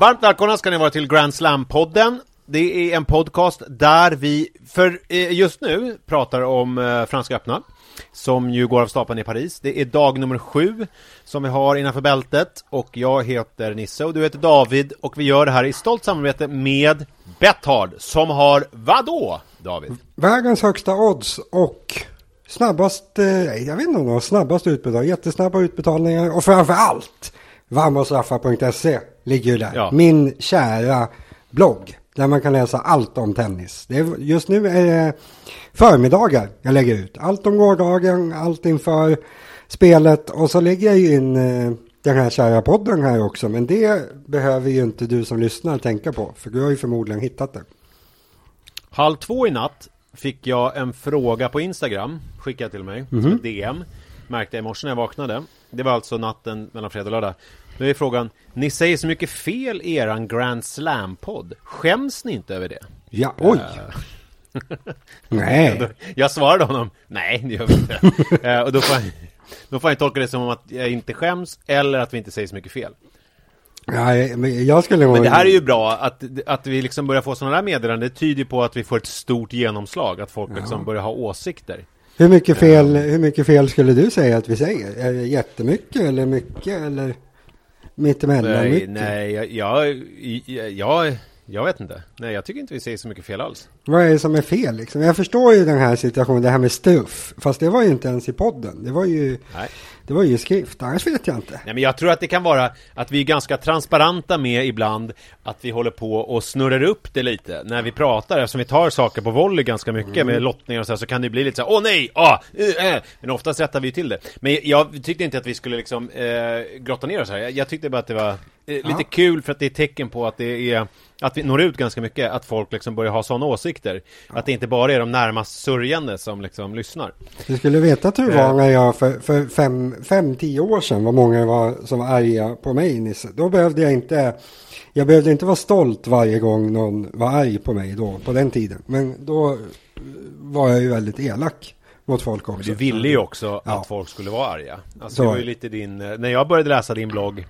Varmt välkomna ska ni vara till Grand Slam-podden. Det är en podcast där vi, för eh, just nu, pratar om eh, Franska öppna. Som ju går av stapeln i Paris. Det är dag nummer sju som vi har innanför bältet. Och jag heter Nisse och du heter David. Och vi gör det här i stolt samarbete med Betthard Som har vadå, David? Världens högsta odds och snabbast, eh, jag vet inte om de har snabbast utbetalning, jättesnabba utbetalningar och framför allt Vamosraffa.se ligger ju där. Ja. Min kära blogg där man kan läsa allt om tennis. Det är, just nu är det förmiddagar jag lägger ut. Allt om gårdagen, allt inför spelet och så lägger jag in eh, den här kära podden här också. Men det behöver ju inte du som lyssnar tänka på för du har ju förmodligen hittat det. Halv två i natt fick jag en fråga på Instagram, skickade till mig, som ett DM. Märkte jag i morse när jag vaknade. Det var alltså natten mellan fredag och lördag. Nu är frågan, ni säger så mycket fel i eran Grand Slam-podd. Skäms ni inte över det? Ja, oj! Nej. Då- Jag svarade honom, nej det gör vi inte. Eh, och då får, jag, då får jag tolka det som att jag inte skäms, eller att vi inte säger så mycket fel. Nej, men jag skulle. Men det här är ju bra, att, att vi liksom börjar få sådana där meddelanden, det tyder på att vi får ett stort genomslag, att folk liksom börjar ha åsikter. Hur mycket, fel, hur mycket fel skulle du säga att vi säger? Är det jättemycket eller mycket eller mittemellan Nej, nej, jag, jag, jag, jag, vet inte. Nej, jag tycker inte vi säger så mycket fel alls. Vad är det som är fel liksom? Jag förstår ju den här situationen, det här med stuff. Fast det var ju inte ens i podden. Det var ju, Nej. det var ju skrift, annars vet jag inte. Nej, men jag tror att det kan vara att vi är ganska transparenta med ibland att vi håller på och snurrar upp det lite när vi pratar, eftersom vi tar saker på volley ganska mycket med lottningar och så här, så kan det bli lite så här, åh nej, ah, uh, äh. men oftast rättar vi till det. Men jag tyckte inte att vi skulle liksom eh, grotta ner oss här, jag, jag tyckte bara att det var lite Ja. kul för att det är tecken på att det är att vi når ut ganska mycket, att folk liksom börjar ha sådana åsikter. Att det inte bara är de närmast sörjande som liksom lyssnar. Du skulle veta hur det Eh. var när jag för, för fem, fem, tio år sedan, vad många var som var arga på mig Nisse. Då behövde jag inte, jag behövde inte vara stolt varje gång någon var arg på mig då, på den tiden. Men då eh, var jag ju väldigt elak mot folk också. Du ville ju också Ja. att folk skulle vara arga. Alltså Så det var ju lite din, eh, när jag började läsa din blogg, ja,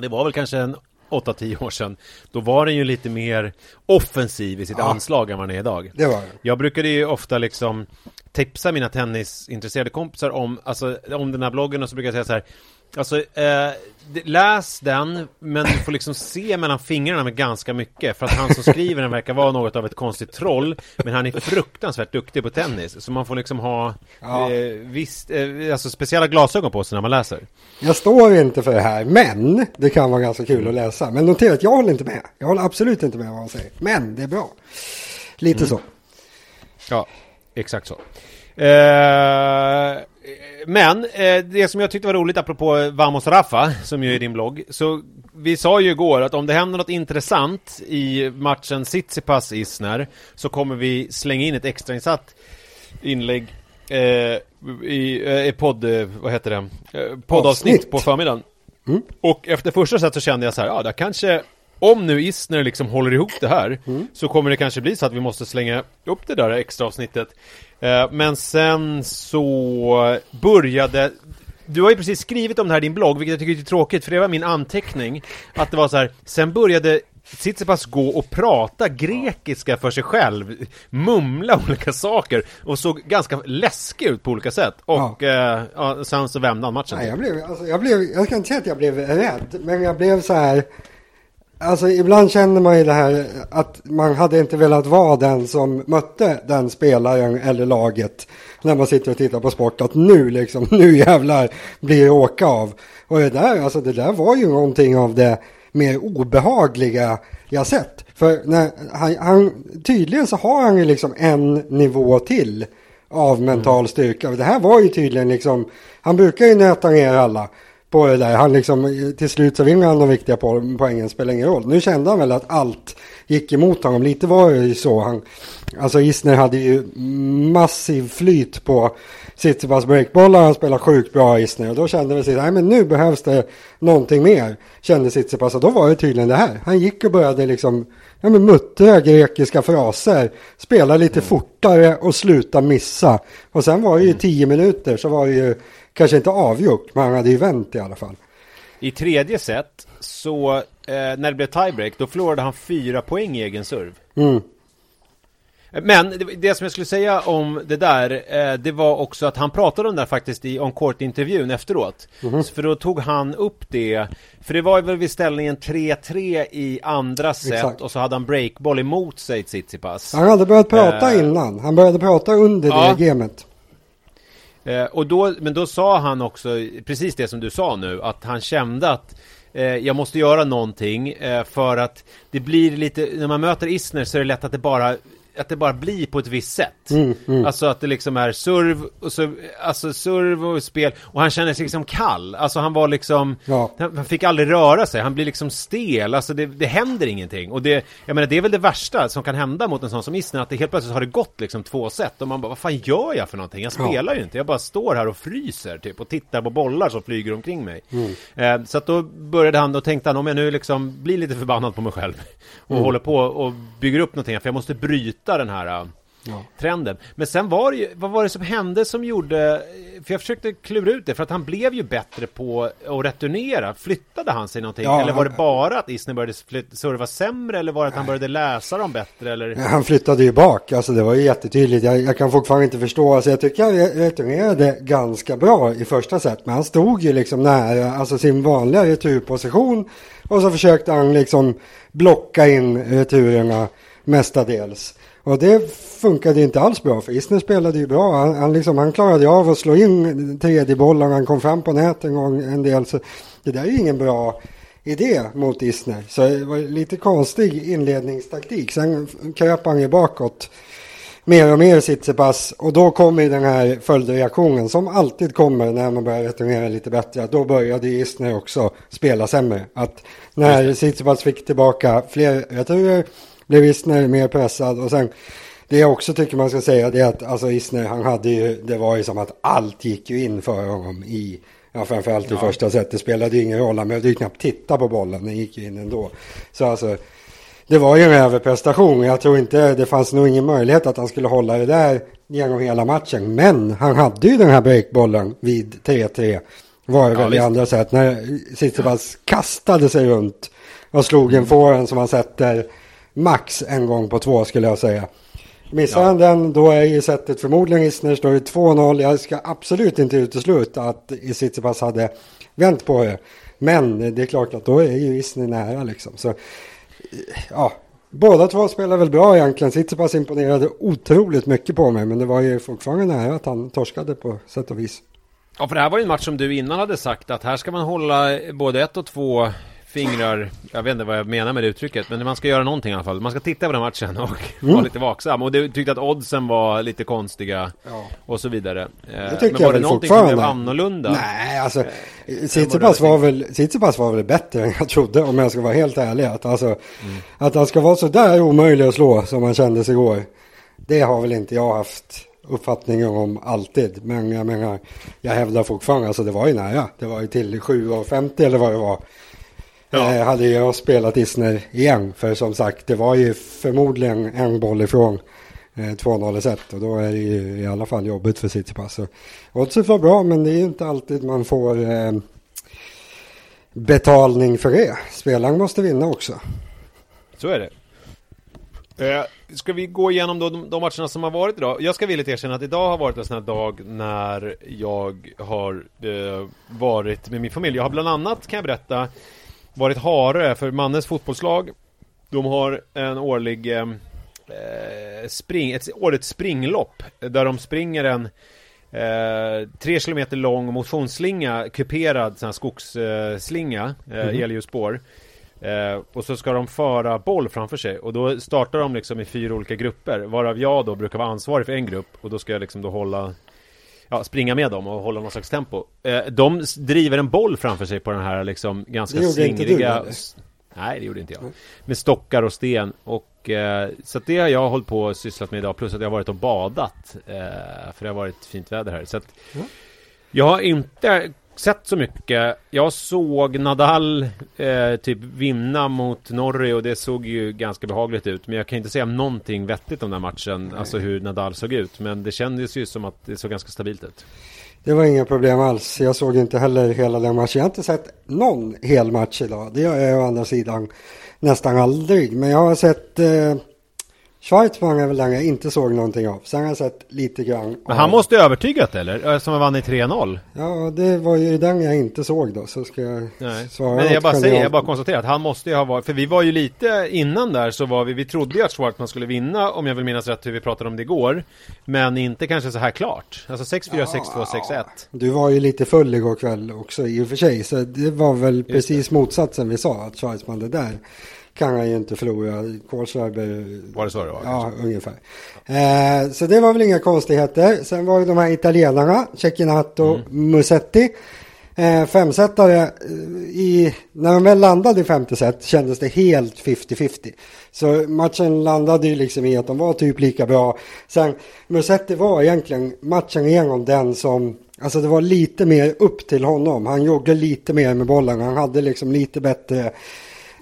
det var väl kanske en 8-10 år sedan, då var den ju lite mer offensiv i sitt Ja. anslag än vad den är idag. Det var det. Jag brukade ju ofta liksom tipsa mina tennisintresserade kompisar om, alltså, om den här bloggen och så brukar jag säga så här Alltså, eh, läs den, men du får liksom se mellan fingrarna med ganska mycket För att han som skriver den verkar vara något av ett konstigt troll Men han är fruktansvärt duktig på tennis Så man får liksom ha Ja. eh, visst, eh, alltså speciella glasögon på sig när man läser Jag står inte för det här, men det kan vara ganska kul att läsa. Men notera att jag håller inte med. Jag håller absolut inte med vad han säger. Men det är bra. Lite så. Ja, exakt så. Eh, men eh, det som jag tyckte var roligt apropå Vamos Rafa, som ju är din blogg, så vi sa ju igår att om det händer något intressant i matchen Tsitsipas-Isner så kommer vi slänga in ett extrainsatt inlägg eh, i, eh, podd, eh, vad heter det, eh, poddavsnitt Avsnitt. på förmiddagen. Och efter första set så kände jag så här, ja, det kanske om nu Isner liksom håller ihop det här så kommer det kanske bli så att vi måste slänga upp det där extra avsnittet. Eh, men sen så började du har ju precis skrivit om det här i din blogg, vilket jag tycker är tråkigt, för det var min anteckning. Att det var så här, sen började Tsitsipas gå och prata grekiska för sig själv, mumla olika saker och såg ganska läskig ut på olika sätt. Och eh, ja, sen så vände han matchen. Nej, jag, blev, alltså, jag, blev, jag ska inte säga att jag blev rädd, men jag blev så här. Alltså ibland känner man ju det här att man hade inte velat vara den som mötte den spelaren eller laget när man sitter och tittar på sport. Att nu liksom, nu jävlar blir det åka av. Och det där, alltså det där var ju någonting av det mer obehagliga jag sett. För när han, han, tydligen så har han ju liksom en nivå till av mental styrka. Det här var ju tydligen liksom, han brukar ju nöta ner alla på det där. Han liksom, till slut så vinner han de viktiga po- poängen, spelar ingen roll. Nu kände han väl att allt gick emot honom. Lite var det ju så. Han, alltså Isner hade ju massiv flyt på Tsitsipas breakbollar. Han spelade sjukt bra Isner. Och då kände väl sig, nej men nu behövs det någonting mer. Kände Tsitsipas. Och då var det tydligen det här. Han gick och började liksom, ja men muttra grekiska fraser. Spela lite fortare och sluta missa. Och sen var det ju tio minuter så var det ju kanske inte avgjort, men han hade ju vänt i alla fall. I tredje set så eh, när det blev tiebreak då förlorade han fyra poäng i egen serv. Mm. Men det, som jag skulle säga om det där, eh, det var också att han pratade om det där faktiskt i on court-intervjun efteråt. Mhm. För då tog han upp det, för det var väl vid ställningen 3-3 i andra set Exakt. och så hade han breakboll emot sig Tsitsipas. Han hade börjat prata Eh. innan. Han började prata under Ja. det gamet. Eh, och då, men då sa han också precis det som du sa nu, att han kände att eh, jag måste göra någonting eh, för att det blir lite, när man möter Isner så är det lätt att det bara att det bara blir på ett visst sätt. Mm, mm. Alltså att det liksom är serv och så, alltså serv och spel och han känner sig liksom kall. Alltså han var liksom, Ja. han fick aldrig röra sig, han blir liksom stel, alltså det, det händer ingenting. Och det, jag menar det är väl det värsta som kan hända mot en sån som Isner, att det helt plötsligt har det gått liksom två set och man bara, vad fan gör jag för någonting? Jag Ja. spelar ju inte, jag bara står här och fryser typ och tittar på bollar som flyger omkring mig. Mm. Eh, så att då började han, då tänkte han om jag nu liksom blir lite förbannad på mig själv och Mm. håller på och bygger upp någonting, för jag måste bryta den här eh, Ja. trenden. Men sen var det ju, vad var det som hände som gjorde, för jag försökte klura ut det, för att han blev ju bättre på att returnera. Flyttade han sig någonting? Ja, eller var det han- bara att Isner började flyt- serva sämre? Eller var det att han började läsa dem bättre? Eller? Han flyttade ju bak, alltså det var ju jättetydligt. Jag, jag kan fortfarande inte förstå, alltså jag tycker han re- returnerade ganska bra i första set. Men han stod ju liksom nära, alltså sin vanliga returposition. Och så försökte han liksom blocka in returerna mestadels. Och det funkade inte alls bra, för Isner spelade ju bra. Han, han, liksom, han klarade av att slå in tredje bollen, han kom fram på nät en gång en del. Så det där är ju ingen bra idé mot Isner. Så det var lite konstig inledningstaktik. Sen kröp han ju bakåt mer och mer Tsitsipas och då kommer den här följdreaktionen som alltid kommer när man börjar returnera lite bättre. Då började Isner också spela sämre. Att när Tsitsipas fick tillbaka fler returer blev Isner mer pressad och sen det jag också tycker man ska säga det är att alltså Isner han hade ju det var ju som att allt gick ju in för honom i Ja, framförallt i Ja. första set. Det spelade ju ingen roll. Han behövde ju knappt titta på bollen. Den gick ju in ändå. Så alltså, det var ju en överprestation. Jag tror inte, det fanns nog ingen möjlighet att han skulle hålla det där genom hela matchen. Men han hade ju den här breakbollen vid 3-3. Var det Ja, väl i visst. andra set. När Tsitsipas kastade sig runt och slog en forehand som han sätter max en gång på två skulle jag säga. Missar Ja. han den, då är ju sättet förmodligen Isner, står det 2-0. Jag ska absolut inte utesluta att Tsitsipas hade vänt på det. Men det är klart att då är ju Isner nära liksom. Så, ja, båda två spelar väl bra egentligen. Tsitsipas imponerade otroligt mycket på mig, men det var ju fortfarande nära att han torskade på sätt och vis. Ja, för det här var ju en match som du innan hade sagt att här ska man hålla både ett och två fingrar, jag vet inte vad jag menar med det uttrycket, men man ska göra någonting i alla fall. Man ska titta på den matchen och Mm. vara lite vaksam. Och du tyckte att oddsen var lite konstiga Ja. och så vidare. Eh, Det tycker men jag var det väl någonting som blev annorlunda? Nej, alltså Eh, Tsitsipas vad var, väl, Tsitsipas var väl bättre än jag trodde om jag ska vara helt ärlig. Att, alltså, Mm. att han ska vara så där omöjlig att slå som han kändes igår. Det har väl inte jag haft uppfattningar om alltid. Men jag menar, jag hävdar fortfarande, alltså det var ju nära. Det var ju till 7,50 eller vad det var. Ja. Eh, hade jag spelat Isner igen. För som sagt, det var ju förmodligen en boll ifrån eh, 2-0 set. Och då är det ju i alla fall jobbigt för Tsitsipas. Så Oddset var bra, men det är ju inte alltid man får eh, betalning för det. Spelaren måste vinna också. Så är det. Eh, ska vi gå igenom då de, de matcherna som har varit idag? Jag ska villigt erkänna att idag har varit en sån här dag när jag har eh, varit med min familj. Jag har bland annat, kan jag berätta, varit hare för Mannes fotbollslag. De har en årlig eh, eh, spring, ett årligt springlopp där de springer en Eh, tre kilometer lång motionsslinga, kuperad sån här skogsslinga, eh, Mhm. elljusspår. Eh, och så ska de föra boll framför sig och då startar de liksom i fyra olika grupper varav jag då brukar vara ansvarig för en grupp och då ska jag liksom då hålla Ja, springa med dem och hålla någon slags tempo. Eh, de driver en boll framför sig på den här liksom ganska Det gjorde inte du, slingriga Nej, det gjorde inte jag. Med stockar och sten och eh, så det har jag hållit på och sysslat med idag plus att jag har varit och badat eh, för det har varit fint väder här. Så att Ja. jag har inte sett så mycket. Jag såg Nadal eh, typ vinna mot Norrie och det såg ju ganska behagligt ut. Men jag kan inte säga någonting vettigt om den matchen. Nej. Alltså hur Nadal såg ut. Men det kändes ju som att det såg ganska stabilt ut. Det var inga problem alls. Jag såg inte heller hela den matchen. Jag har inte sett någon hel match idag. Det gör jag å andra sidan nästan aldrig. Men jag har sett eh, Schwarzman är väl den jag inte såg någonting av. Sen har jag sett lite grann. Men han måste ju övertygat eller? Som vann i 3-0. Ja, det var ju den jag inte såg då. Så ska jag Nej. svara. Men jag bara säger, jag bara konstaterar att han måste ju ha varit. För vi var ju lite innan där så var vi, vi trodde ju att Schwartzman skulle vinna om jag vill minnas rätt hur vi pratade om det igår. Men inte kanske så här klart. Alltså 6-4, ja, 6-2, 6-1. Du var ju lite full igår kväll också i och för sig. Så det var väl precis motsatsen vi sa. Att Schwartzman det där kan han ju inte förlora. Kohlschreiber... Var det så det var? Ja, kanske? ungefär. Eh, så det var väl inga konstigheter. Sen var det de här italienarna, Cecchinato, mm. Musetti. Eh, femsetare, eh, i, när de väl landade i femte set kändes det helt 50-50. Så matchen landade ju liksom i att de var typ lika bra. Sen Musetti var egentligen matchen igenom den som Alltså det var lite mer upp till honom. Han gjorde lite mer med bollen. Han hade liksom lite bättre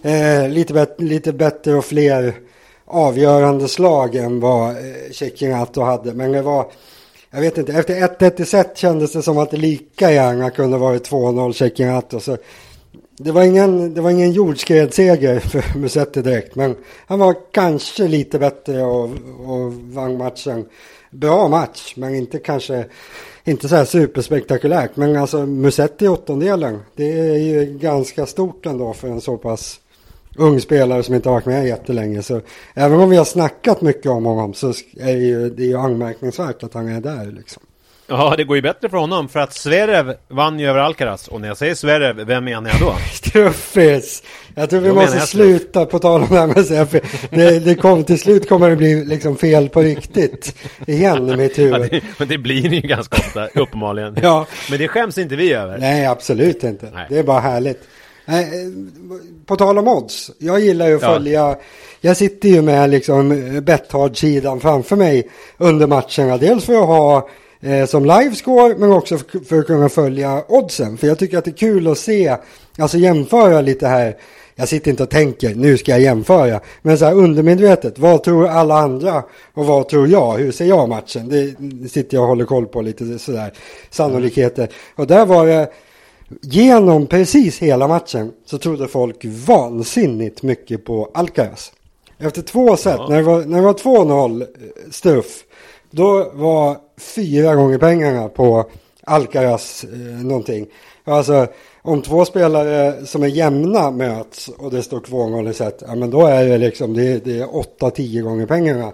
eh, lite, bet lite bättre och fler avgörande slag än vad eh, Cecchinato hade. Men det var, jag vet inte, efter 1-1 i set kändes det som att det lika gärna kunde varit 2-0 Cecchinato. Så det var ingen, det var ingen jordskredsseger för Musetti direkt. Men han var kanske lite bättre och, och vann matchen. Bra match, men inte kanske inte så här superspektakulärt. Men alltså Musetti i åttondelen, det är ju ganska stort ändå för en så pass ung spelare som inte har varit med jättelänge. Så även om vi har snackat mycket om honom så är det ju, det är ju anmärkningsvärt att han är där liksom. Ja, det går ju bättre för honom för att Zverev vann ju över Alcaraz och när jag säger Zverev, vem menar jag då? Struffis! Jag tror vi då måste sluta på tal om det här med Zverev. Det, det kom, till slut kommer det bli liksom fel på riktigt igen i mitt huvud. Ja, det, men det blir det ju ganska ofta, uppenbarligen. ja. Men det skäms inte vi över. Nej, absolut inte. Nej. Det är bara härligt. Eh, på tal om odds, jag gillar ju att ja. följa, jag sitter ju med liksom Betthard-sidan framför mig under matcherna. Dels för att ha eh, som livescore men också för, för, att kunna följa oddsen. För jag tycker att det är kul att se, alltså jämföra lite här. Jag sitter inte och tänker, nu ska jag jämföra. Men så här undermedvetet, vad tror alla andra och vad tror jag? Hur ser jag matchen? Det sitter jag och håller koll på lite sådär, sannolikheter. Och där var det Genom precis hela matchen så trodde folk vansinnigt mycket på Alcaraz. Efter två set, ja. när det var, när det var 2-0 eh, Struff, då var fyra gånger pengarna på Alcaraz eh, någonting. Alltså om två spelare som är jämna möts och det står 2-0 i set, ja men då är det liksom, det, det är 8-10 gånger pengarna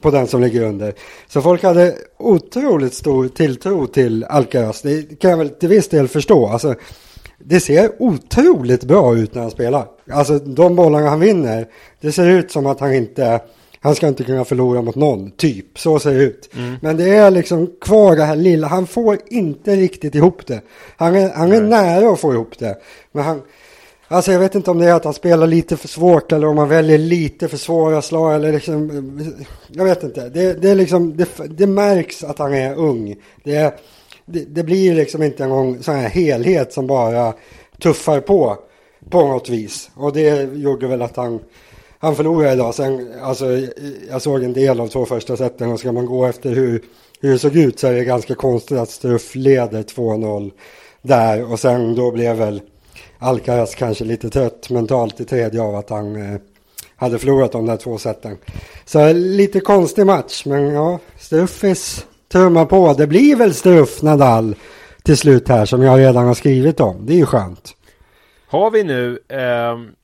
på den som ligger under. Så folk hade otroligt stor tilltro till Alcaraz. Det kan jag väl till viss del förstå. Alltså, det ser otroligt bra ut när han spelar. Alltså de bollarna han vinner, det ser ut som att han inte, han ska inte kunna förlora mot någon, typ. Så ser det ut. Mm. Men det är liksom kvar det här lilla, han får inte riktigt ihop det. Han är, han är nära att få ihop det. Men han, Alltså jag vet inte om det är att han spelar lite för svårt eller om han väljer lite för svåra slag eller liksom, jag vet inte. Det, det är liksom, det, det, märks att han är ung. Det, det, det blir liksom inte en gång sån här helhet som bara tuffar på på något vis. Och det gjorde väl att han, han förlorade idag. Sen, alltså, jag såg en del av två första seten och ska man gå efter hur, hur det såg ut så är det ganska konstigt att Struff leder 2-0 där och sen då blev väl Alcaraz kanske lite trött mentalt i tredje av att han eh, hade förlorat de där två sätten. Så eh, lite konstig match, men ja, Struffis trummar på. Det blir väl Struff Nadal till slut här som jag redan har skrivit om. Det är ju skönt. Har vi nu Eh,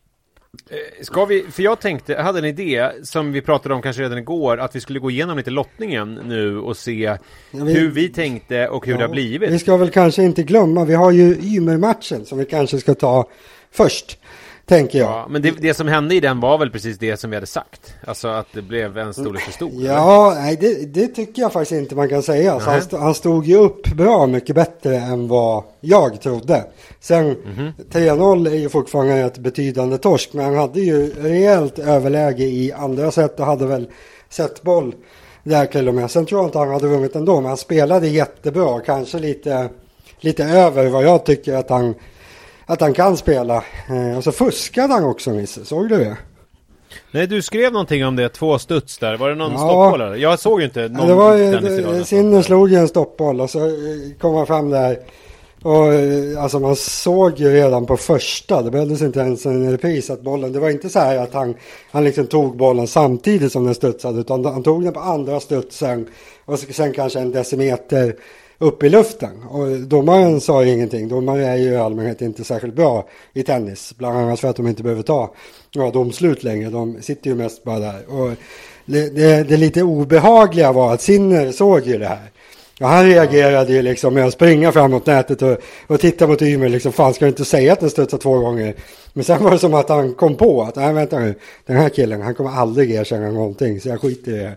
ska vi, för jag tänkte, jag hade en idé som vi pratade om kanske redan igår, att vi skulle gå igenom lite lottningen nu och se ja, vi, hur vi tänkte och hur ja, det har blivit. Vi ska väl kanske inte glömma, vi har ju Ymer-matchen som vi kanske ska ta först tänker jag. Ja, men det, det, som hände i den var väl precis det som vi hade sagt? Alltså att det blev en storlek för stor? Ja, eller? nej, det, det, tycker jag faktiskt inte man kan säga. Alltså, han, st han, stod ju upp bra mycket bättre än vad jag trodde. Sen mm -hmm. 3-0 är ju fortfarande ett betydande torsk, men han hade ju rejält överläge i andra set och hade väl sett boll där till och med. Sen tror jag inte han hade vunnit ändå, men han spelade jättebra, kanske lite, lite över vad jag tycker att han att han kan spela. Eh, och så fuskade han också Nisse, såg du det? Nej, du skrev någonting om det, två studs där. Var det någon Ja. stoppboll eller? Jag såg ju inte någon det var nästan. Sinner slog ju en stoppboll och så eh, kom han fram där. Och eh, alltså man såg ju redan på första, det behövdes inte ens en repris att bollen, det var inte så här att han, han liksom tog bollen samtidigt som den studsade utan han tog den på andra studsen och sen kanske en decimeter upp i luften. Och domaren sa ju ingenting, domare är ju i allmänhet inte särskilt bra i tennis, bland annat för att de inte behöver ta några domslut längre, de sitter ju mest bara där. Och det, det, det lite obehagliga var att Sinner såg ju det här. Och han reagerade ju liksom med att springa framåt nätet och, och titta mot Ymer. Liksom, fan ska du inte säga att den studsar två gånger? Men sen var det som att han kom på att, nej vänta nu, den här killen, han kommer aldrig erkänna någonting, så jag skiter i det.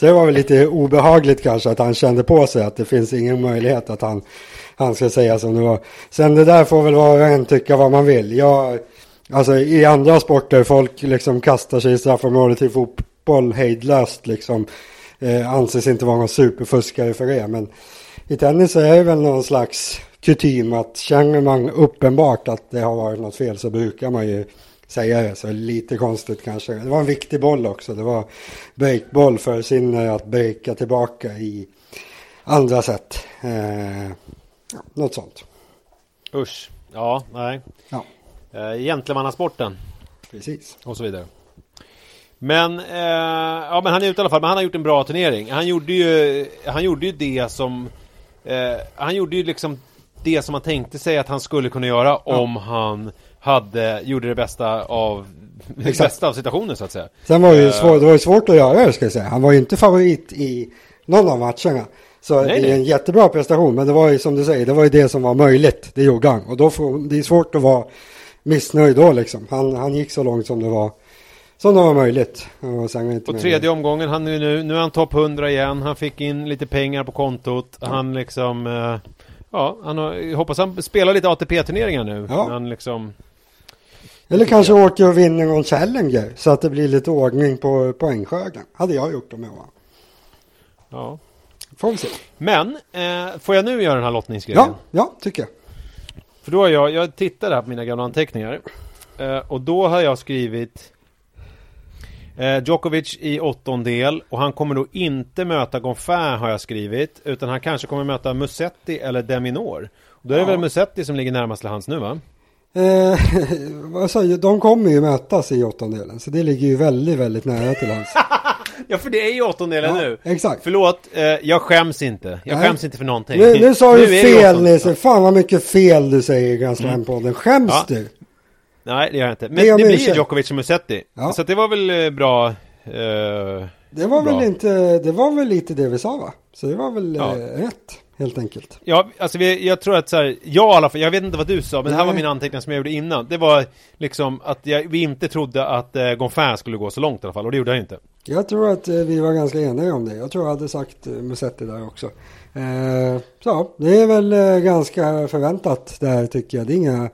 Så det var väl lite obehagligt kanske att han kände på sig att det finns ingen möjlighet att han, han ska säga som det var. Sen det där får väl var och en tycka vad man vill. Jag, alltså i andra sporter, folk liksom kastar sig i straffområdet i fotboll hejdlöst liksom eh, anses inte vara någon superfuskare för det. Men i tennis är det väl någon slags kutym att känner man uppenbart att det har varit något fel så brukar man ju säga det. Så lite konstigt kanske. Det var en viktig boll också. Det var breakboll för Sinner att breaka tillbaka i andra sätt. Eh, något sånt. Usch. Ja, nej. Ja, Uh, Gentlemannasporten precis. och så vidare. Men, eh, ja men han är ute i alla fall, men han har gjort en bra turnering. Han gjorde ju, han gjorde ju det som, eh, han gjorde ju liksom det som man tänkte sig att han skulle kunna göra om han hade, gjorde det bästa av, Exakt. bästa av situationen så att säga. Sen var det ju Eh, svår, det var ju svårt att göra det ska jag säga. Han var ju inte favorit i någon av matcherna. Så Nej, det är en jättebra prestation. Men det var ju som du säger, det var ju det som var möjligt. Det gjorde han. Och då får, det är svårt att vara missnöjd då liksom. Han, han gick så långt som det var, som det var möjligt. Och sen Och tredje omgången, han är nu, nu är han topp 100 igen, han fick in lite pengar på kontot, han liksom, eh, ja, han har, jag hoppas han spelar lite ATP-turneringar nu. Ja. Han liksom, Eller kanske åker och vinner någon Challenger. Så att det blir lite ordning på poängskörden. Hade jag gjort om jag var. ja. Får vi se. Men, eh, får jag nu göra den här lottningsgrejen? Ja, ja, tycker jag. För då har jag, jag tittade här på mina gamla anteckningar. Eh, och då har jag skrivit eh, Djokovic i åttondel och han kommer då inte möta Gonfin har jag skrivit. Utan han kanske kommer möta Musetti eller Deminor. Då är det Ja. väl Musetti som ligger närmast till hands nu va? Eh, jag? de kommer ju mötas i åttondelen. Så det ligger ju väldigt, väldigt nära till hans. Ja för det är ju åttondelen Ja, nu. exakt. Förlåt, eh, jag skäms inte. Jag Nej. skäms inte för någonting. Nu, nu sa du fel. Nisse. Fan vad mycket fel du säger i Grand Slam-podden. Skäms Ja. du? Nej, det gör jag inte. Men om det blir ju. Djokovic och Musetti. Ja. Så att det var väl eh, bra. Eh, Det var, Bra. väl inte, det var väl lite det vi sa va? Så det var väl Ja. eh, rätt helt enkelt. Ja, alltså vi, jag tror att så här, jag i alla fall, jag vet inte vad du sa, men det här var Nej. min anteckning som jag gjorde innan. Det var liksom att jag, vi inte trodde att eh, Gonfin skulle gå så långt i alla fall, och det gjorde han inte. Jag tror att eh, vi var ganska eniga om det. Jag tror jag hade sagt eh, Musetti där också. Eh, så det är väl eh, ganska förväntat där tycker jag. Det är inga,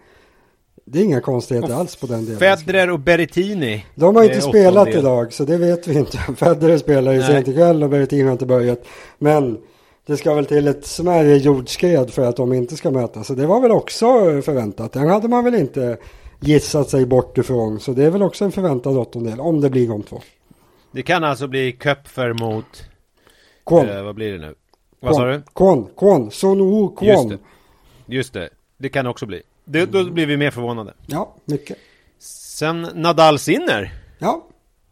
det är inga konstigheter alls på den delen. Federer och Berrettini. De har inte eh, spelat åttondel. idag så det vet vi inte. Federer spelar ju sent ikväll och Berrettini har inte börjat. Men det ska väl till ett smärre jordskred för att de inte ska mötas. Så det var väl också förväntat. Den hade man väl inte gissat sig bort ifrån. Så det är väl också en förväntad åttondel om det blir de två. Det kan alltså bli Köpfer mot, Kwon. eh, vad blir det nu? Vad sa du? Kwon. Kwon. Sonoo Just Kwon. det. Just det, det kan också bli. Det, då blir vi mer förvånade. Ja, mycket. Sen Nadal Sinner. Ja,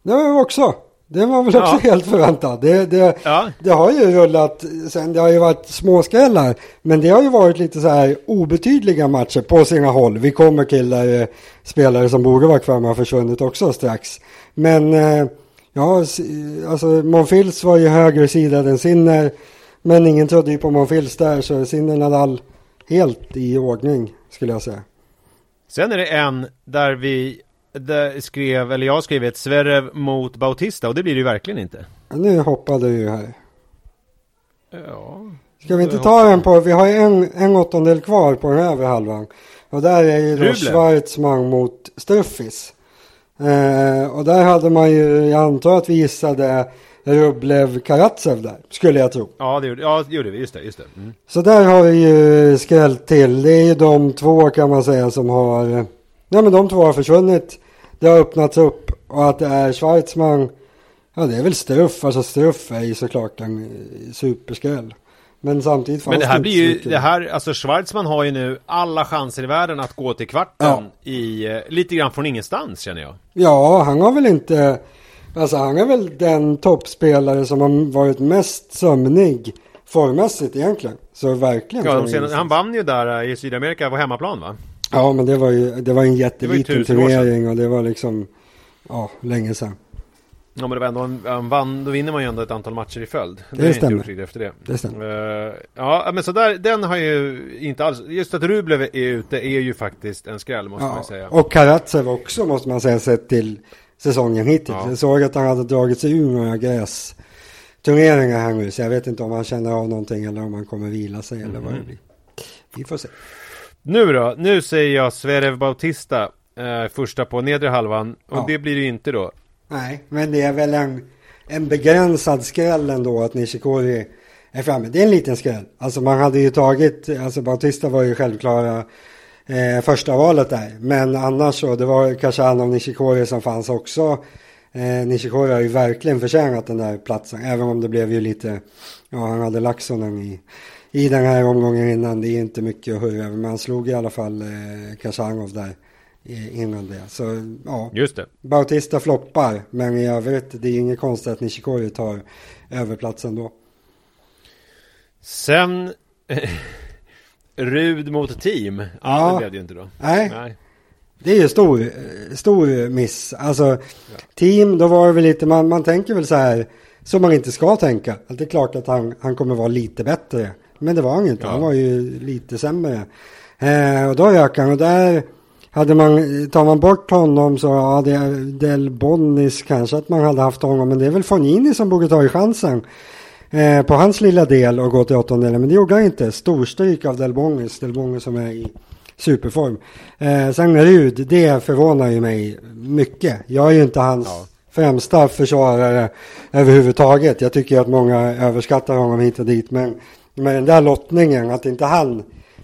det var också. Det var väl också Ja. helt förväntat. Det, det, Ja. det har ju rullat sen, det har ju varit småskrällar. Men det har ju varit lite så här obetydliga matcher på sina håll. Vi kommer till där eh, spelare som borde vara kvar har försvunnit också strax. Men eh, ja, alltså Monfils var ju högre sidad än Sinner. Men ingen trodde ju på Monfils där så Sinner Nadal helt i ordning skulle jag säga. Sen är det en där vi där skrev, eller jag skrev ett Zverev mot Bautista och det blir det ju verkligen inte. Nu hoppade du ju här. Ja. Ska vi inte ta den på, vi har ju en, en åttondel kvar på den övre halvan. Och där är ju då. Schwarzman mot Struffis. Eh, och där hade man ju, jag antar att vi gissade Rublev Karatsev där, skulle jag tro. Ja, det gjorde, ja, det gjorde vi. Just det, just det. Mm. Så där har vi ju skrällt till. Det är ju de två kan man säga som har, nej men de två har försvunnit. Det har öppnats upp Och att det är Schwarzman, ja det är väl Struff, alltså Struff är ju såklart en eh, superskräll. Men samtidigt Men det här blir ju, det här, alltså Schwarzman har ju nu alla chanser i världen att gå till kvarten ja. i, eh, lite grann från ingenstans känner jag. Ja, han har väl inte, alltså han är väl den toppspelare som har varit mest sömnig formmässigt egentligen. Så verkligen. Ja, senare, han vann ju där eh, i Sydamerika på hemmaplan va? Ja, men det var ju, det var en jätteliten turnering och det var liksom, ja, länge sedan. Ja men det var ändå en, en vann, då vinner man ju ändå ett antal matcher i följd. Det, det stämmer. Inte efter det. det stämmer. Uh, ja men så där, den har ju inte alls, just att Rublev är ute är ju faktiskt en skräll måste ja, man säga. Och Karatsev också måste man säga sett till säsongen hittills. Ja. Jag såg att han hade dragit sig ur några gräs turneringar här nu så jag vet inte om han känner av någonting eller om han kommer vila sig eller mm. vad det blir. Vi får se. Nu då, nu säger jag Sverev Bautista eh, första på nedre halvan och ja. det blir det ju inte då. Nej, men det är väl en, en begränsad skräll ändå att Nishikori är framme. Det är en liten skräll. Alltså man hade ju tagit, alltså Bautista var ju självklara eh, första valet där. Men annars så, det var kanske han och Nishikori som fanns också. Eh, Nishikori har ju verkligen förtjänat den där platsen. Även om det blev ju lite, ja han hade Laxonen i, i den här omgången innan. Det är inte mycket att höra över. Men han slog i alla fall eh, Kashanov där innan det. Så ja, Just det. Bautista floppar, men i övrigt det är inget konstigt att Nishikori tar överplatsen då. Sen Rud mot team. Ja, det blev det ju inte då. Nej. nej. Det är ju stor, stor miss. Alltså, ja. team, då var det väl lite, man, man tänker väl så här, som man inte ska tänka. Att det är klart att han, han kommer vara lite bättre. Men det var han inte, ja. han var ju lite sämre. Eh, och då ökar han och där hade man, tar man bort honom så, ja det Del Bonnis kanske att man hade haft honom. Men det är väl Fonini som borde ta i chansen. Eh, på hans lilla del och gå till åttondelen. Men det gjorde han inte. Storstryk av Del Bonnis. Del Bonnis som är i superform. Eh, sen Rud, det förvånar ju mig mycket. Jag är ju inte hans ja. främsta försvarare överhuvudtaget. Jag tycker att många överskattar honom hit och dit. Men med den där lottningen, att inte han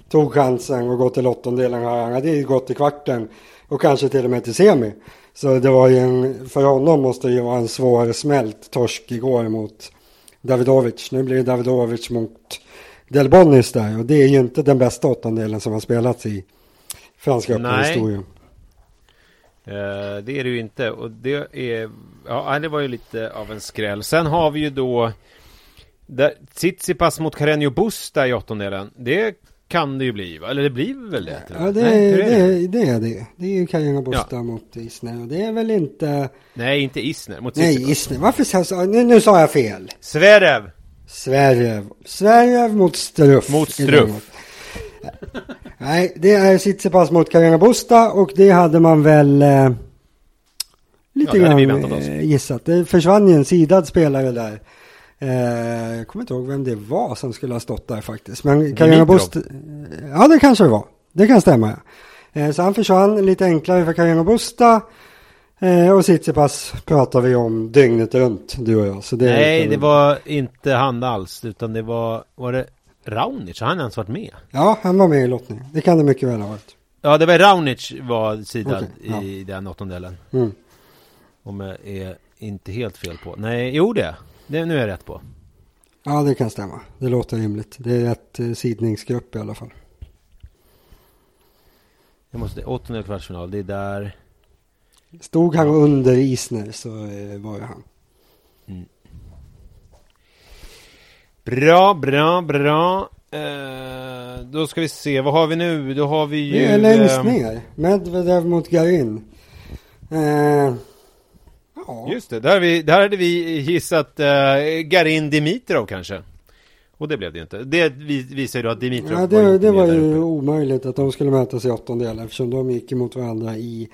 tog chansen och gått till åttondelen. Han hade ju gått till kvarten och kanske till och med till semi. Så det var ju en, för honom måste det ju vara en svår smält torsk igår mot Davidovic. Nu blir det Davidovic mot Delbonis där. Och det är ju inte den bästa åttondelen som har spelats i franska öppna historien. Uh, det är det ju inte. Och det är Ja det var ju lite av en skräll. Sen har vi ju då Tsitsipas mot Carreño Busta i åttondelen. Det kan det ju bli, va? eller det blir väl det? Ja, det, Nej, är, det, det, det, är det. Det är ju Carina Busta ja. mot Isner. Och det är väl inte... Nej, inte Isner. Mot Nej, Isner. Varför sa jag... Nu, nu sa jag fel. Sverev! Sverev. Sverev mot Struff. Mot Struff. Nej, det är Tsitsipas mot Carina Busta och det hade man väl... Eh, lite ja, grann eh, gissat. Det försvann ju en sidad spelare där. Eh, jag kommer inte ihåg vem det var som skulle ha stått där faktiskt. Men Carina Bust... Ja, det kanske det var. Det kan stämma. Eh, så han försvann lite enklare för Carina Busta. Eh, och Tsitsipas pratar vi om dygnet runt, du och jag. Så det Nej, det var inte han alls. Utan det var, var det Raunic? Har han ens varit med? Ja, han var med i lottningen. Det kan det mycket väl ha varit. Ja, det var Raunic var sidad okay, i ja. den åttondelen. Mm. Om jag är inte helt fel på. Nej, jo det. Det, nu är jag rätt på. Ja, det kan stämma. Det låter rimligt. Det är rätt eh, sidningsgrupp i alla fall. Jag måste, åttondel kvartsfinal, det är där. Stod han under Isner så eh, var det han. Mm. Bra, bra, bra. Eh, då ska vi se, vad har vi nu? Då har vi ju... Det är längst eh, ner. Medvedev mot Garin. Eh, Ja. Just det, där, vi, där hade vi gissat uh, Garin Dimitrov kanske. Och det blev det inte. Det visar ju då att Dimitrov ja, det, var, det var ju omöjligt att de skulle mötas i åttondel eftersom de gick emot varandra i,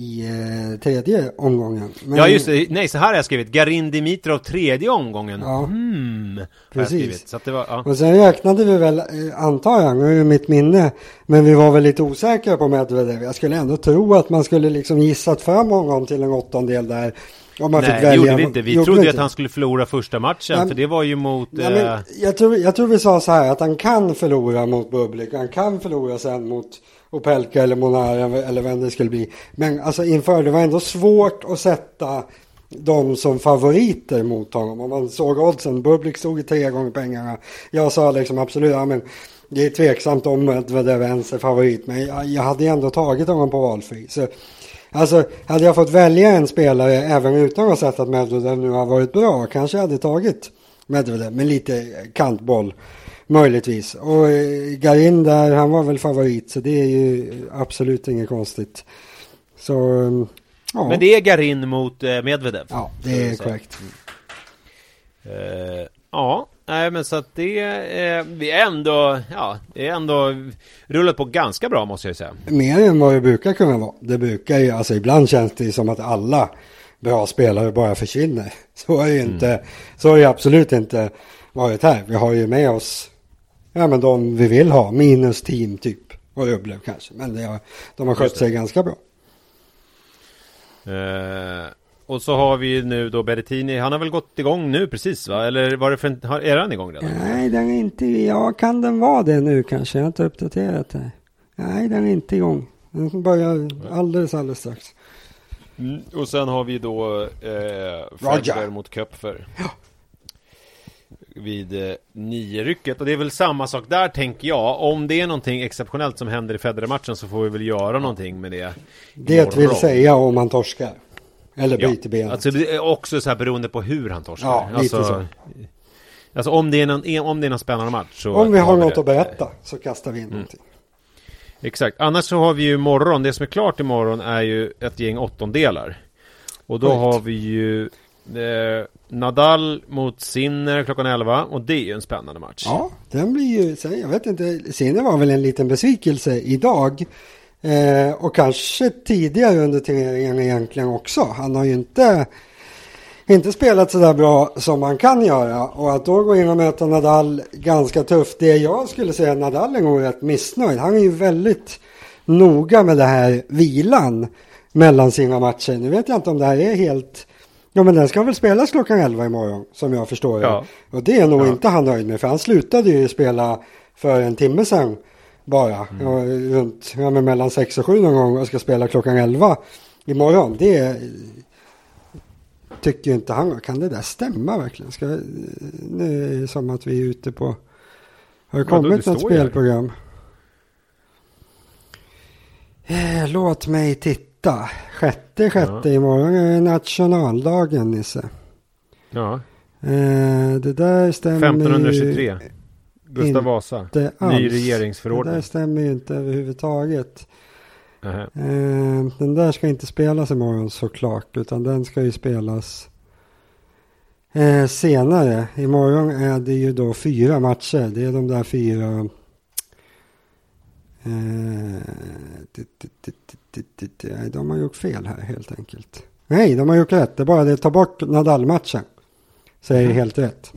i eh, tredje omgången. Men... Ja just det, nej så här har jag skrivit. Garin Dimitrov tredje omgången. Ja, hmm, precis. Så det var, ja. Och sen räknade vi väl, eh, antar jag, nu är mitt minne, men vi var väl lite osäkra på Medvedev. Jag skulle ändå tro att man skulle liksom gissat fram honom till en åttondel där. Om man Nej, fick välja. gjorde vi inte. Vi gjorde trodde ju att han skulle förlora första matchen. Nej, för det var ju mot... Ja, eh... jag, tror, jag tror vi sa så här att han kan förlora mot Bublik. Han kan förlora sen mot Opelka eller Monara eller vem det skulle bli. Men alltså inför, det var ändå svårt att sätta de som favoriter mot honom. Om man såg oddsen, Bublik stod i tre gånger pengarna. Jag sa liksom absolut, ja men det är tveksamt om Medvedev ens är favorit. Men jag, jag hade ändå tagit honom på valfri. Så, alltså hade jag fått välja en spelare även utan att ha sett att Medvedev nu har varit bra. Kanske jag hade tagit Medvedev med lite kantboll. Möjligtvis. Och eh, Garin där, han var väl favorit. Så det är ju absolut inget konstigt. Så Ja. Men det är Garin mot eh, Medvedev. Ja, det är korrekt. Uh, ja, nej men så att det är, vi är ändå, ja, det är ändå rullat på ganska bra måste jag säga. Mer än vad det brukar kunna vara. Det brukar ju, alltså ibland känns det som att alla bra spelare bara försvinner. Så är det inte, mm. så har det absolut inte varit här. Vi har ju med oss, ja men de vi vill ha, minus team typ. Och Rublev kanske, men det, de har skött sig ganska bra. Eh, och så har vi nu då Berrettini, han har väl gått igång nu precis va? Eller var det för en, är han igång redan? Nej, den är inte, ja kan den vara det nu kanske? Jag har inte uppdaterat det. Nej, den är inte igång. Den börjar alldeles, alldeles strax. Mm, och sen har vi då eh, Federer mot Köpfer. Ja. Vid eh, nio-rycket. Och det är väl samma sak där tänker jag. Om det är någonting exceptionellt som händer i Federer-matchen så får vi väl göra någonting med det. Det vill säga om man torskar. Eller bryter ja. benet. Alltså det är också så här beroende på hur han torskar. Ja, lite alltså, så. Alltså om det är någon, om det är någon spännande match så Om vi har något det. att berätta så kastar vi in mm. någonting. Exakt, annars så har vi ju imorgon, det som är klart imorgon är ju ett gäng åttondelar. Och då Sjukt. har vi ju eh, Nadal mot Sinner klockan 11 och det är ju en spännande match. Ja, den blir ju, jag vet inte, Sinner var väl en liten besvikelse idag. Eh, och kanske tidigare under turneringen egentligen också. Han har ju inte, inte spelat så där bra som man kan göra. Och att då gå in och möta Nadal ganska tufft. Det jag skulle säga Nadal är nog rätt missnöjd. Han är ju väldigt noga med det här vilan mellan sina matcher. Nu vet jag inte om det här är helt Ja men den ska väl spelas klockan 11 imorgon som jag förstår ja. Och det är nog ja. inte han nöjd med för han slutade ju spela för en timme sedan bara. Mm. runt ja, men mellan 6 och 7 någon gång och ska spela klockan 11 imorgon. Det tycker inte han. Kan det där stämma verkligen? Ska, nu är det som att vi är ute på... Har det kommit ja, något spelprogram? Eh, låt mig titta. Sjätte, sjätte ja. imorgon är det nationaldagen Nisse. Ja. Eh, det där stämmer 1523. Gustav Vasa. Ny regeringsförordning. Det där stämmer ju inte överhuvudtaget. Uh -huh. eh, den där ska inte spelas imorgon såklart. Utan den ska ju spelas eh, senare. Imorgon är det ju då fyra matcher. Det är de där fyra Eh, de har gjort fel här helt enkelt. Nej, de har gjort rätt. Det är bara det ta bort Nadal-matchen. Så är det helt rätt.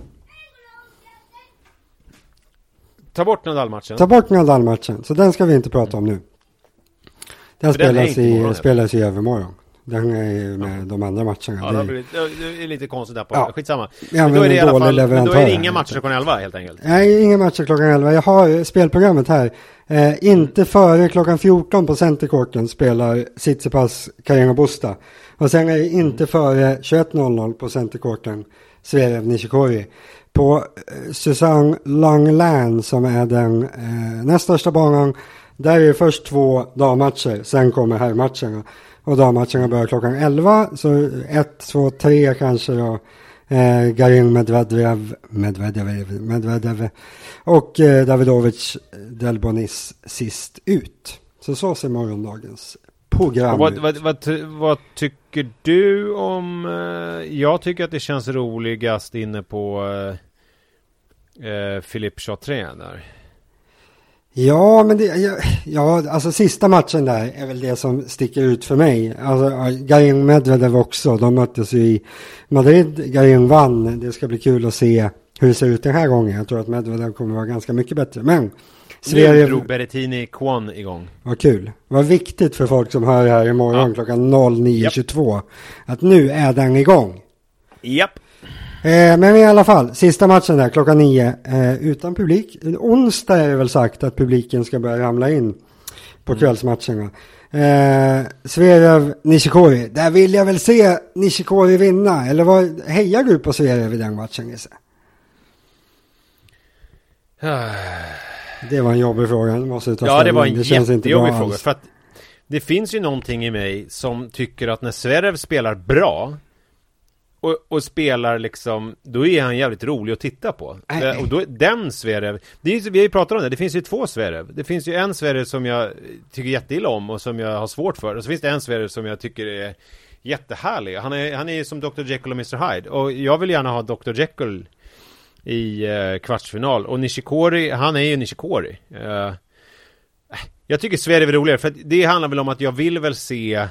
Ta bort Nadal-matchen? Ta bort Nadal-matchen. Så den ska vi inte prata om nu. Den spelas, i, spelas i övermorgon. Den är med ja. de andra matcherna. Ja, det, blir, det är lite konstigt där på. Ja. Skitsamma. Ja, men, då är det i alla fall, men då är det inga matcher klockan 11 helt enkelt. Nej, inga matcher klockan 11. Jag har spelprogrammet här. Eh, inte mm. före klockan 14 på Centercourten spelar Tsitsipas Carreno Busta. Och sen är det inte mm. före 21.00 på Centercourten Zverev Nishikori. På eh, Susanne Langland som är den eh, näst största banan. Där är det först två dammatcher, sen kommer herrmatcherna. Och dammatcherna börjar klockan 11. Så 1, 2, 3 kanske då. Eh, Garin Medvedev, Medvedev, Medvedev och eh, Davidovic Delbonis sist ut. Så så ser morgondagens program vad. Vad, vad, vad, tycker du om... Eh, jag tycker att det känns roligast inne på eh, eh Philippe Chatrén där. Ja, men det, ja, ja, alltså sista matchen där är väl det som sticker ut för mig. Alltså Garin Medvedev också, de möttes ju i Madrid. Garin vann, det ska bli kul att se hur det ser ut den här gången. Jag tror att Medvedev kommer vara ganska mycket bättre. Men Sverige... Nu drog Berrettini Kwon igång. Vad kul. Vad viktigt för folk som hör det här imorgon ja. klockan 09.22. Yep. Att nu är den igång. Japp. Eh, men i alla fall, sista matchen där klockan nio eh, utan publik. Onsdag är det väl sagt att publiken ska börja ramla in på mm. kvällsmatcherna. Eh, Nishikori. Där vill jag väl se Nishikori vinna. Eller vad, hejar du på Zverev i den matchen Gisse? Det var en jobbig fråga. Du måste ta ja, det var en det jättejobbig fråga. För att det finns ju någonting i mig som tycker att när Zverev spelar bra och, och, spelar liksom, då är han jävligt rolig att titta på. Äh. Och då, den Zverev, det är, vi har ju pratat om det, det finns ju två Zverev. Det finns ju en Zverev som jag tycker jätteilla om och som jag har svårt för. Och så finns det en Zverev som jag tycker är jättehärlig. Han är, han är som Dr. Jekyll och Mr. Hyde. Och jag vill gärna ha Dr. Jekyll i eh, kvartsfinal. Och Nishikori, han är ju Nishikori. Uh, jag tycker Zverev är roligare, för det handlar väl om att jag vill väl se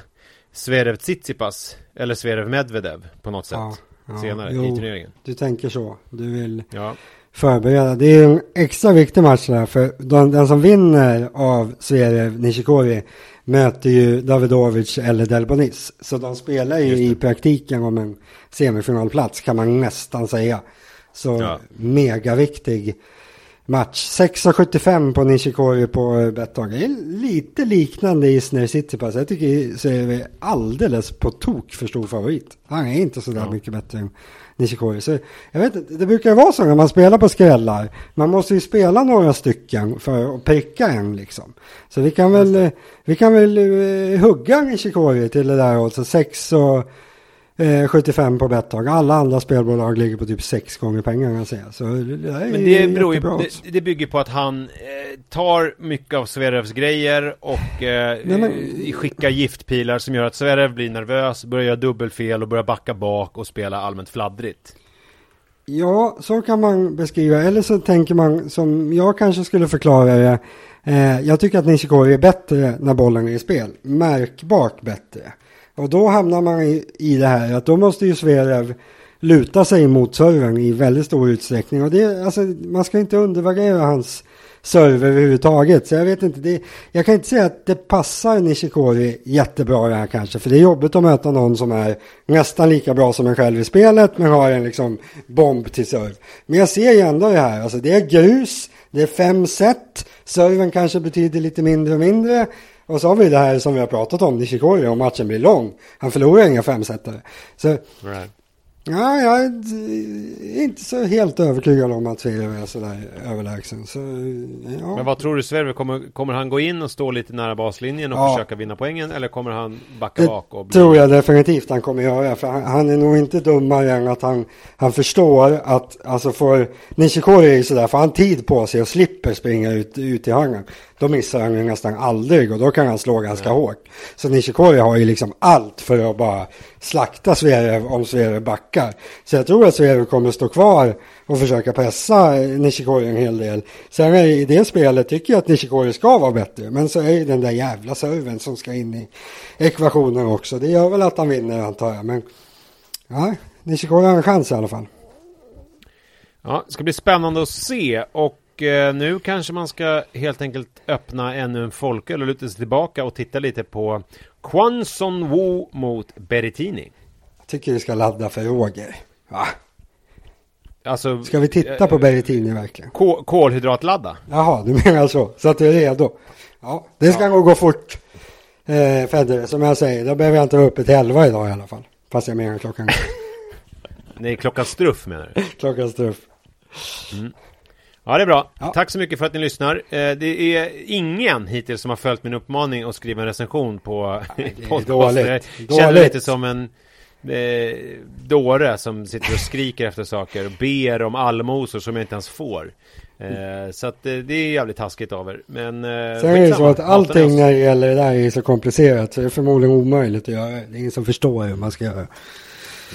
Zverev Tsitsipas eller Zverev Medvedev på något sätt ja, ja, senare jo, i turneringen. Du tänker så. Du vill ja. förbereda. Det är en extra viktig match där för den, den som vinner av Zverev Nishikori möter ju Davidovic eller Delbonis. Så de spelar ju i praktiken om en semifinalplats kan man nästan säga. Så ja. megaviktig match. 6,75 på Nishikori på Betthard. Det är lite liknande i Snare City Pass. Jag tycker så är vi alldeles på tok för stor favorit. Han är inte så där ja. mycket bättre än Nishikori. Så jag vet inte, det brukar vara så när man spelar på skrällar. Man måste ju spela några stycken för att pricka en liksom. Så vi kan väl, vi kan väl uh, hugga Nishikori till det där och så 6 och 75 eh, på Betthag. Alla andra spelbolag ligger på typ 6 gånger pengarna Så det är Men det, beror ju, det, det, bygger på att han eh, tar mycket av Zverevs grejer och eh, Nej, men... skickar giftpilar som gör att Zverev blir nervös, börjar göra dubbelfel och börjar backa bak och spela allmänt fladdrigt. Ja, så kan man beskriva. Eller så tänker man som jag kanske skulle förklara det. Eh, jag tycker att Nishikori är bättre när bollen är i spel. Märkbart bättre. Och då hamnar man i, i det här att då måste ju Zverev luta sig mot servern i väldigt stor utsträckning. Och det, alltså, man ska inte undervärdera hans server överhuvudtaget. Så jag vet inte, det, jag kan inte säga att det passar Nishikori jättebra det här kanske. För det är jobbigt att möta någon som är nästan lika bra som en själv i spelet men har en liksom bomb till serv. Men jag ser ju ändå det här, alltså det är grus, det är fem set, serven kanske betyder lite mindre och mindre. Och så har vi det här som vi har pratat om, Nishikori, om matchen blir lång. Han förlorar inga femsetare. Så right. Ja, jag är inte så helt övertygad om att Zverev är sådär överlägsen. Så, ja. Men vad tror du Zverev, kommer, kommer han gå in och stå lite nära baslinjen och ja. försöka vinna poängen? Eller kommer han backa det bak? Och bli... tror jag definitivt han kommer göra. För han, han, är nog inte dummare än att han, han förstår att, alltså för Nishikori är ju sådär, får han tid på sig och slipper springa ut, ut i hörnan då missar han ju nästan aldrig och då kan han slå ganska ja. hårt. Så Nishikori har ju liksom allt för att bara slakta Zverev om Zverev backar. Så jag tror att Zverev kommer stå kvar och försöka pressa Nishikori en hel del. Sen är, i det spelet tycker jag att Nishikori ska vara bättre. Men så är det den där jävla serven som ska in i ekvationen också. Det gör väl att han vinner antar jag. Men ja, Nishikori har en chans i alla fall. Ja, det ska bli spännande att se och och eh, nu kanske man ska helt enkelt öppna ännu en folköl och luta sig tillbaka och titta lite på Kwan Son Woo mot Berrettini. Jag tycker vi ska ladda för Roger. Va? Alltså, ska vi titta på Berrettini verkligen? Kol kolhydratladda? Jaha, du menar så. Så att du är redo. Ja, det ska ja. nog gå fort. Eh, Federer, som jag säger, då behöver jag inte vara uppe till elva idag i alla fall. Fast jag menar klockan. Nej, klockan struff menar du? klockan struff. Mm. Ja, det är bra. Ja. Tack så mycket för att ni lyssnar. Eh, det är ingen hittills som har följt min uppmaning att skriva en recension på podcasten. Jag känner lite som en eh, dåre som sitter och skriker efter saker och ber om allmosor som jag inte ens får. Eh, så att eh, det är jävligt taskigt av er. Men eh, Sen är det så att allting när det gäller det där är så komplicerat så det är förmodligen omöjligt att göra. Det är ingen som förstår hur man ska göra.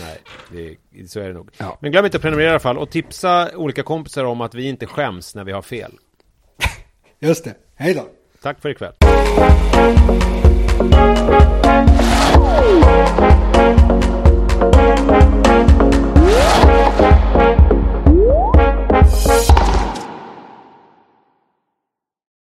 Nej, det, så är det nog. Ja. Men glöm inte att prenumerera i alla fall och tipsa olika kompisar om att vi inte skäms när vi har fel. Just det. Hej då. Tack för ikväll.